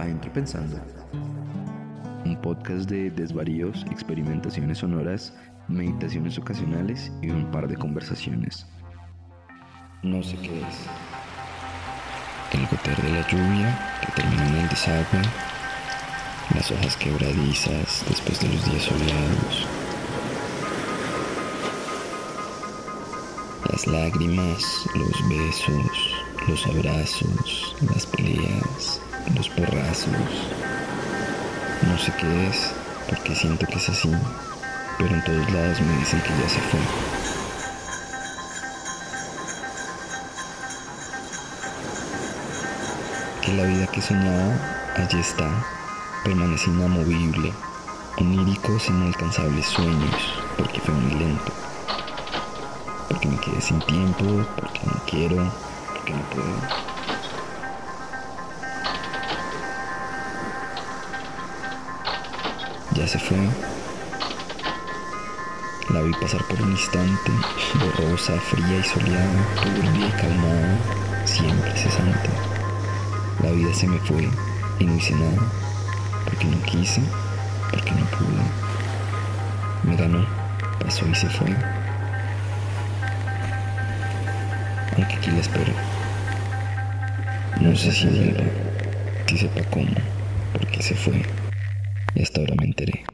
Adentro Pensando. Un podcast de desvaríos, experimentaciones sonoras, meditaciones ocasionales y un par de conversaciones. No sé qué es. El goter de la lluvia que termina en el desagüe, las hojas quebradizas después de los días soleados, las lágrimas, los besos, los abrazos, las peleas, los porrazos. No sé qué es, porque siento que es así, pero en todos lados me dicen que ya se fue. Que la vida que soñaba, allí está, permanece inamovible, onírico sin alcanzables sueños, porque fue muy lento, porque me quedé sin tiempo, porque no quiero, porque no puedo. Ya se fue. La vi pasar por un instante, borrosa, fría y soleada, turbia y calmada, siempre cesante. La vida se me fue y no hice nada, porque no quise, porque no pude. Me ganó, pasó y se fue. Aunque aquí la espero. No sé si vuelva, si sepa cómo, porque se fue. Y hasta ahora me enteré.